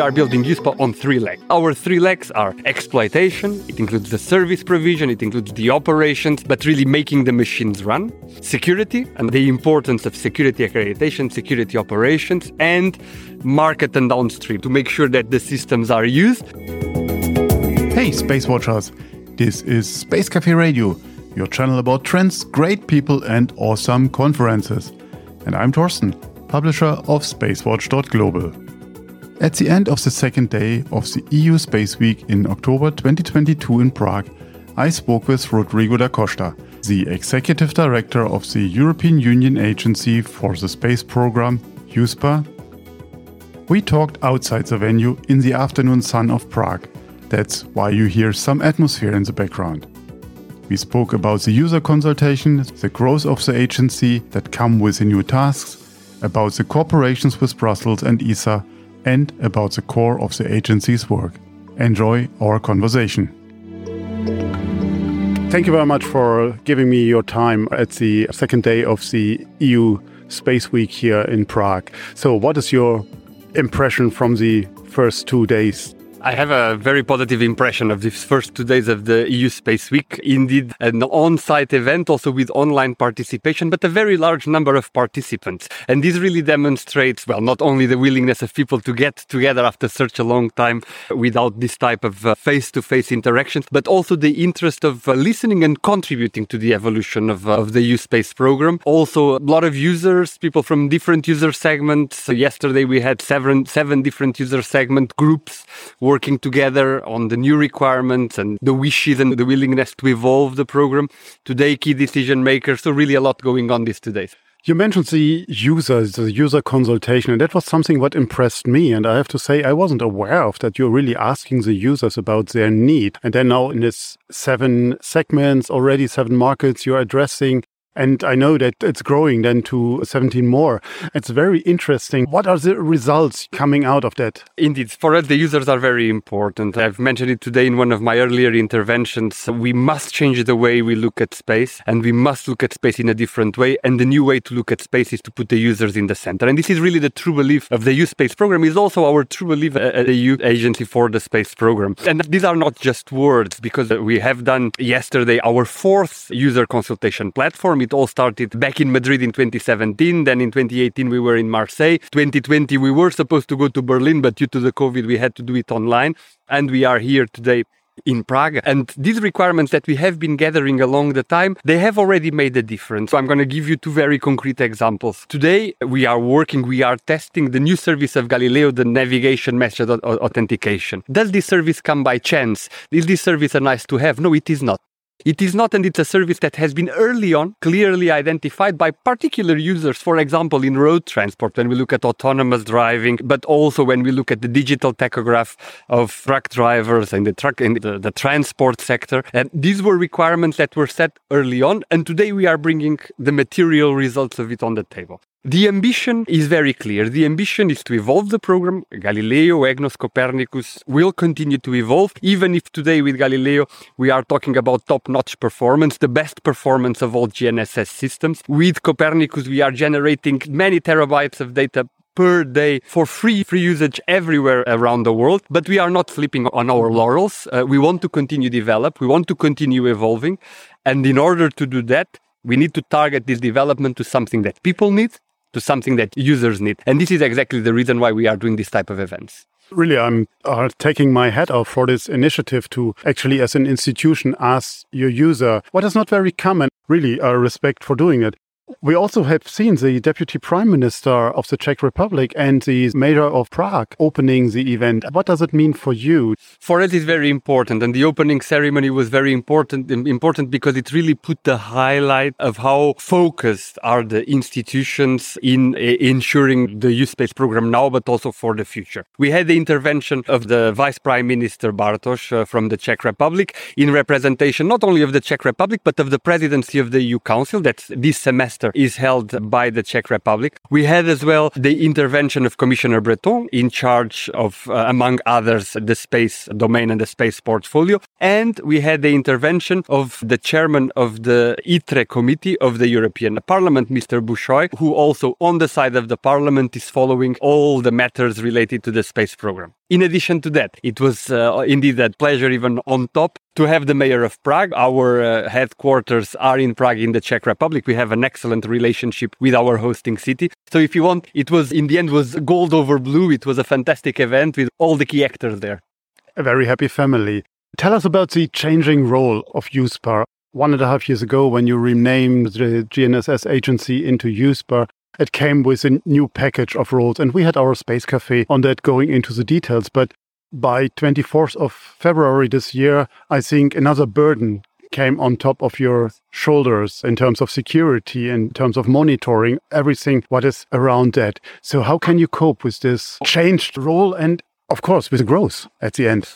we are building EUSPA on three legs. Our three legs are exploitation, it includes the service provision, it includes the operations, but really making the machines run, security, and the importance of security accreditation, security operations, and market and downstream to make sure that the systems are used. Hey, Space Watchers! This is Space Cafe Radio, your channel about trends, great people, and awesome conferences. And I'm Torsten, publisher of spacewatch.global. At the end of the second day of the EU Space Week in October 2022 in Prague, I spoke with Rodrigo da Costa, the executive director of the European Union Agency for the Space Program, EUSPA. We talked outside the venue in the afternoon sun of Prague. That's why you hear some atmosphere in the background. We spoke about the user consultation, the growth of the agency that come with the new tasks, about the cooperations with Brussels and ESA, and about the core of the agency's work. Enjoy our conversation. Thank you very much for giving me your time at the second day of the EU Space Week here in Prague. So, what is your impression from the first two days? I have a very positive impression of these first two days of the EU Space Week. Indeed, an on site event, also with online participation, but a very large number of participants. And this really demonstrates, well, not only the willingness of people to get together after such a long time without this type of face to face interactions, but also the interest of uh, listening and contributing to the evolution of, uh, of the EU Space program. Also, a lot of users, people from different user segments. So yesterday we had seven, seven different user segment groups working together on the new requirements and the wishes and the willingness to evolve the program. Today, key decision makers. So really a lot going on this today. You mentioned the users, the user consultation, and that was something what impressed me. And I have to say, I wasn't aware of that. You're really asking the users about their need. And then now in this seven segments, already seven markets, you're addressing and I know that it's growing then to 17 more. It's very interesting. What are the results coming out of that? Indeed, for us, the users are very important. I've mentioned it today in one of my earlier interventions. We must change the way we look at space and we must look at space in a different way. And the new way to look at space is to put the users in the center. And this is really the true belief of the EU Space Program is also our true belief at the EU Agency for the Space Program. And these are not just words because we have done yesterday our fourth user consultation platform it all started back in Madrid in 2017. Then in 2018, we were in Marseille. 2020, we were supposed to go to Berlin, but due to the COVID, we had to do it online. And we are here today in Prague. And these requirements that we have been gathering along the time, they have already made a difference. So I'm going to give you two very concrete examples. Today, we are working, we are testing the new service of Galileo, the navigation message authentication. Does this service come by chance? Is this service a nice to have? No, it is not. It is not, and it's a service that has been early on clearly identified by particular users. For example, in road transport, when we look at autonomous driving, but also when we look at the digital tachograph of truck drivers and the truck in the, the transport sector. And these were requirements that were set early on. And today we are bringing the material results of it on the table. The ambition is very clear. The ambition is to evolve the program. Galileo, EGNOS, Copernicus will continue to evolve. Even if today with Galileo we are talking about top notch performance, the best performance of all GNSS systems. With Copernicus, we are generating many terabytes of data per day for free, free usage everywhere around the world. But we are not sleeping on our laurels. Uh, we want to continue develop. We want to continue evolving. And in order to do that, we need to target this development to something that people need to something that users need. And this is exactly the reason why we are doing this type of events. Really, I'm uh, taking my hat off for this initiative to actually, as an institution, ask your user what is not very common. Really, uh, respect for doing it. We also have seen the Deputy Prime Minister of the Czech Republic and the Mayor of Prague opening the event. What does it mean for you? For us, it's very important. And the opening ceremony was very important, important because it really put the highlight of how focused are the institutions in ensuring the EU Space program now, but also for the future. We had the intervention of the Vice Prime Minister Bartoš uh, from the Czech Republic in representation not only of the Czech Republic, but of the presidency of the EU Council that this semester is held by the Czech Republic. We had as well the intervention of Commissioner Breton in charge of, uh, among others, the space domain and the space portfolio. And we had the intervention of the chairman of the ITRE committee of the European Parliament, Mr. Bușoi, who also on the side of the parliament is following all the matters related to the space program. In addition to that, it was uh, indeed a pleasure even on top to have the mayor of Prague. Our uh, headquarters are in Prague in the Czech Republic. We have an excellent relationship with our hosting city. So if you want, it was in the end was gold over blue. It was a fantastic event with all the key actors there. A very happy family. Tell us about the changing role of EUSPA. One and a half years ago, when you renamed the GNSS agency into EUSPA, it came with a new package of roles. And we had our Space Cafe on that going into the details. But by 24th of February this year, I think another burden came on top of your shoulders in terms of security, in terms of monitoring, everything what is around that. So how can you cope with this changed role and of course with growth at the end?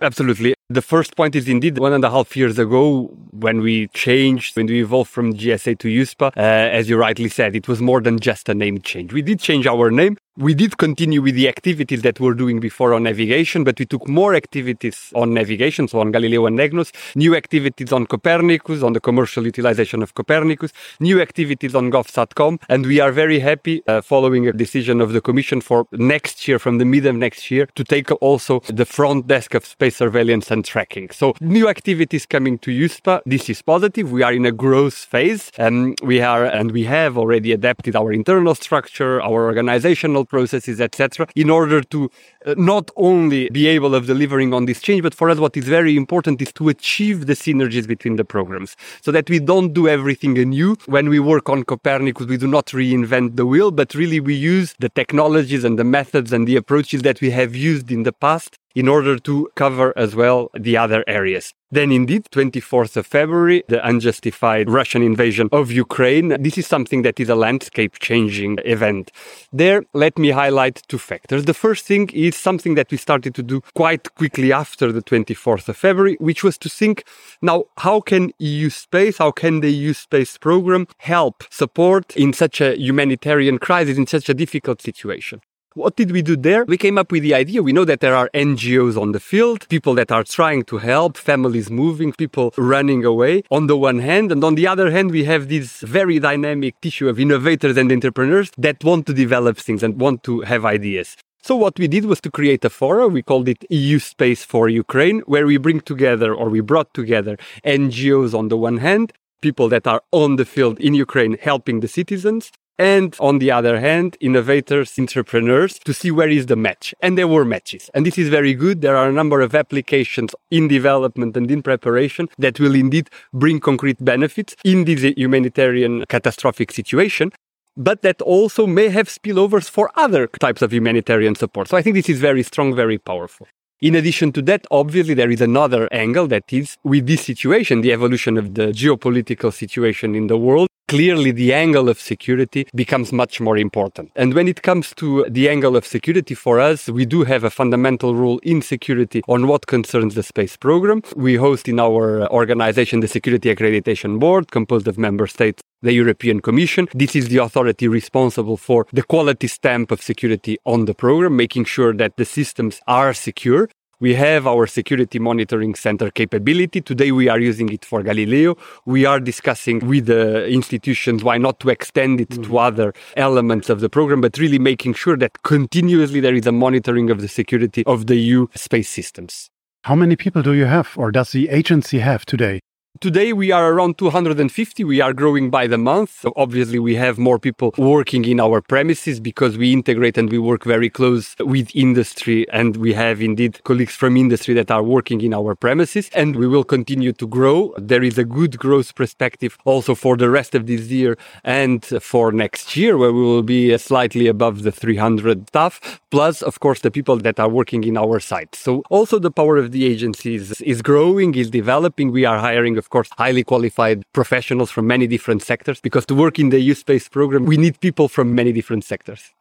Absolutely. The first point is indeed one and a half years ago when we changed, when we evolved from GSA to EUSPA, uh, as you rightly said, it was more than just a name change. We did change our name, we did continue with the activities that we're doing before on navigation, but we took more activities on navigation, so on Galileo and EGNOS, new activities on Copernicus, on the commercial utilization of Copernicus, new activities on GovSatcom, and we are very happy uh, following a decision of the Commission for next year, from the mid of next year, to take also the front desk of space surveillance tracking. So new activities coming to EUSPA. This is positive. We are in a growth phase, and we are, and we have already adapted our internal structure, our organizational processes, etc., in order to uh, not only be able of delivering on this change, but for us, what is very important is to achieve the synergies between the programs so that we don't do everything anew. When we work on Copernicus, we do not reinvent the wheel, but really we use the technologies and the methods and the approaches that we have used in the past in order to cover as well the other areas. Then indeed, 24th of February, the unjustified Russian invasion of Ukraine. This is something that is a landscape changing event. There, let me highlight two factors. The first thing is something that we started to do quite quickly after the 24th of February, which was to think now, how can EU space, how can the EU space program help support in such a humanitarian crisis, in such a difficult situation? What did we do there? We came up with the idea. We know that there are NGOs on the field, people that are trying to help, families moving, people running away on the one hand. And on the other hand, we have this very dynamic tissue of innovators and entrepreneurs that want to develop things and want to have ideas. So what we did was to create a forum. We called it EU Space for Ukraine, where we bring together or we brought together NGOs on the one hand, people that are on the field in Ukraine helping the citizens, and on the other hand, innovators, entrepreneurs to see where is the match. And there were matches. And this is very good. There are a number of applications in development and in preparation that will indeed bring concrete benefits in this humanitarian catastrophic situation but that also may have spillovers for other types of humanitarian support. So I think this is very strong, very powerful. In addition to that, obviously, there is another angle that is with this situation, the evolution of the geopolitical situation in the world clearly the angle of security becomes much more important. And when it comes to the angle of security for us, we do have a fundamental rule in security on what concerns the space program. We host in our organization the Security Accreditation Board, composed of member states the European Commission. This is the authority responsible for the quality stamp of security on the program, making sure that the systems are secure. We have our security monitoring center capability. Today we are using it for Galileo. We are discussing with the institutions why not to extend it mm-hmm. to other elements of the program, but really making sure that continuously there is a monitoring of the security of the EU space systems. How many people do you have, or does the agency have today? Today we are around 250. We are growing by the month. So obviously we have more people working in our premises because we integrate and we work very close with industry and we have indeed colleagues from industry that are working in our premises and we will continue to grow. There is a good growth perspective also for the rest of this year and for next year where we will be slightly above the 300 staff plus of course the people that are working in our site. So also the power of the agency is, is growing, is developing. We are hiring of course, highly qualified professionals from many different sectors because to work in the EU Space program, we need people from many different sectors.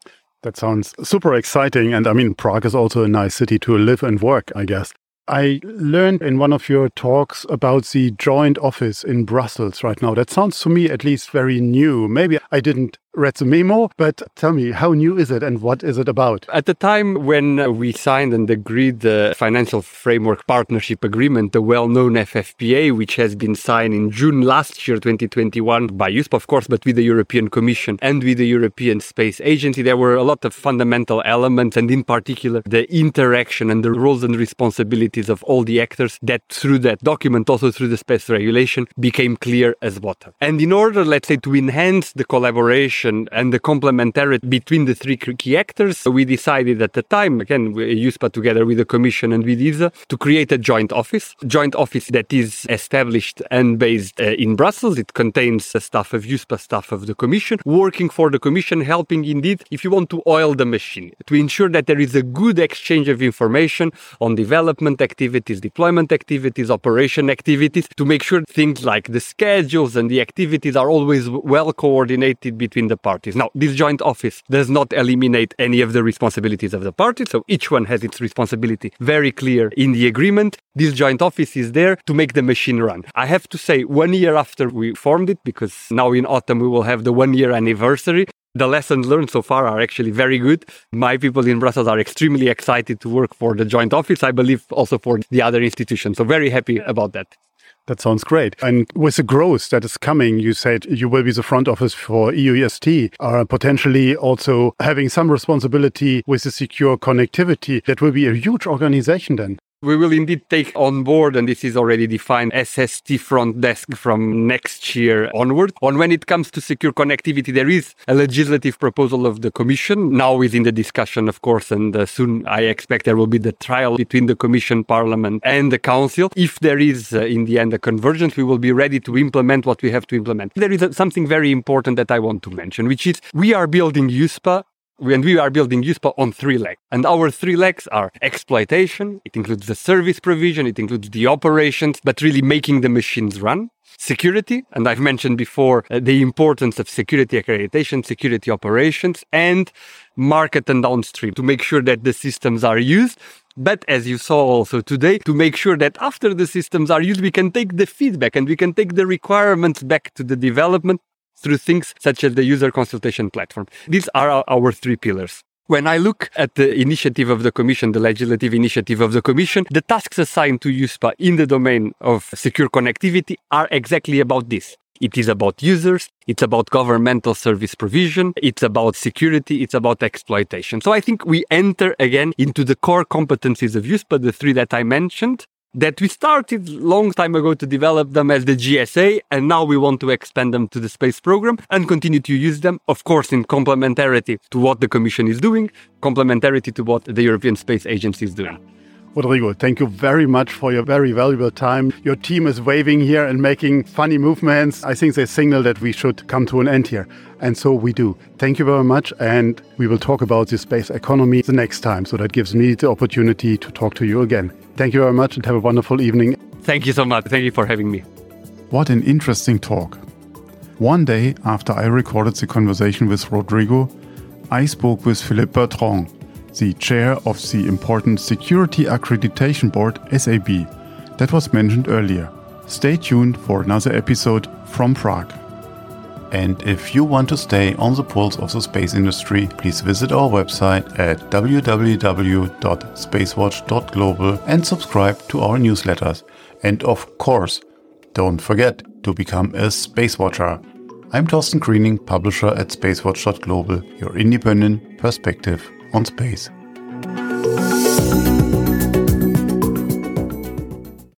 That sounds super exciting. And I mean, Prague is also a nice city to live and work, I guess. I learned in one of your talks about the joint office in Brussels right now. That sounds to me at least very new. Maybe I didn't read the memo, but tell me, how new is it and what is it about? At the time when we signed and agreed the Financial Framework Partnership Agreement, the well known FFPA, which has been signed in June last year, 2021, by EUSPA, of course, but with the European Commission and with the European Space Agency, there were a lot of fundamental elements, and in particular, the interaction and the roles and responsibilities of all the actors that through that document, also through the space regulation, became clear as water. And in order, let's say, to enhance the collaboration and the complementarity between the three key actors, we decided at the time, again, EUSPA together with the Commission and with ESA, to create a joint office, joint office that is established and based uh, in Brussels. It contains the staff of EUSPA, staff of the Commission, working for the Commission, helping indeed, if you want to oil the machine, to ensure that there is a good exchange of information on development activities, deployment activities, operation activities, to make sure things like the schedules and the activities are always well coordinated between the parties. Now, this joint office does not eliminate any of the responsibilities of the parties, so each one has its responsibility very clear in the agreement. This joint office is there to make the machine run. I have to say, one year after we formed it, because now in autumn we will have the one year anniversary, the lessons learned so far are actually very good. My people in Brussels are extremely excited to work for the joint office. I believe also for the other institutions. So very happy about that. That sounds great. And with the growth that is coming, you said you will be the front office for EUST, are uh, potentially also having some responsibility with the secure connectivity. That will be a huge organization then. We will indeed take on board, and this is already defined, SST front desk from next year onward. On when it comes to secure connectivity, there is a legislative proposal of the Commission. Now is in the discussion, of course, and uh, soon I expect there will be the trial between the Commission, Parliament, and the Council. If there is, uh, in the end, a convergence, we will be ready to implement what we have to implement. There is a, something very important that I want to mention, which is we are building EUSPA and we are building EUSPA on three legs. And our three legs are exploitation, it includes the service provision, it includes the operations, but really making the machines run. Security, and I've mentioned before uh, the importance of security accreditation, security operations, and market and downstream to make sure that the systems are used. But as you saw also today, to make sure that after the systems are used, we can take the feedback and we can take the requirements back to the development through things such as the user consultation platform. These are our three pillars. When I look at the initiative of the Commission, the legislative initiative of the Commission, the tasks assigned to EUSPA in the domain of secure connectivity are exactly about this. It is about users. It's about governmental service provision. It's about security. It's about exploitation. So I think we enter again into the core competencies of EUSPA, the three that I mentioned, that we started long time ago to develop them as the GSA, and now we want to expand them to the space program and continue to use them, of course, in complementarity to what the Commission is doing, complementarity to what the European Space Agency is doing. Rodrigo, thank you very much for your very valuable time. Your team is waving here and making funny movements. I think they signal that we should come to an end here. And so we do. Thank you very much. And we will talk about the space economy the next time. So that gives me the opportunity to talk to you again. Thank you very much and have a wonderful evening. Thank you so much. Thank you for having me. What an interesting talk. One day after I recorded the conversation with Rodrigo, I spoke with Philippe Bertrand, the chair of the important Security Accreditation Board SAB that was mentioned earlier. Stay tuned for another episode from Prague. And if you want to stay on the pulse of the space industry, please visit our website at www.spacewatch.global and subscribe to our newsletters. And of course, don't forget to become a Space Watcher. I'm Torsten Kriening, publisher at spacewatch.global, your independent perspective on space.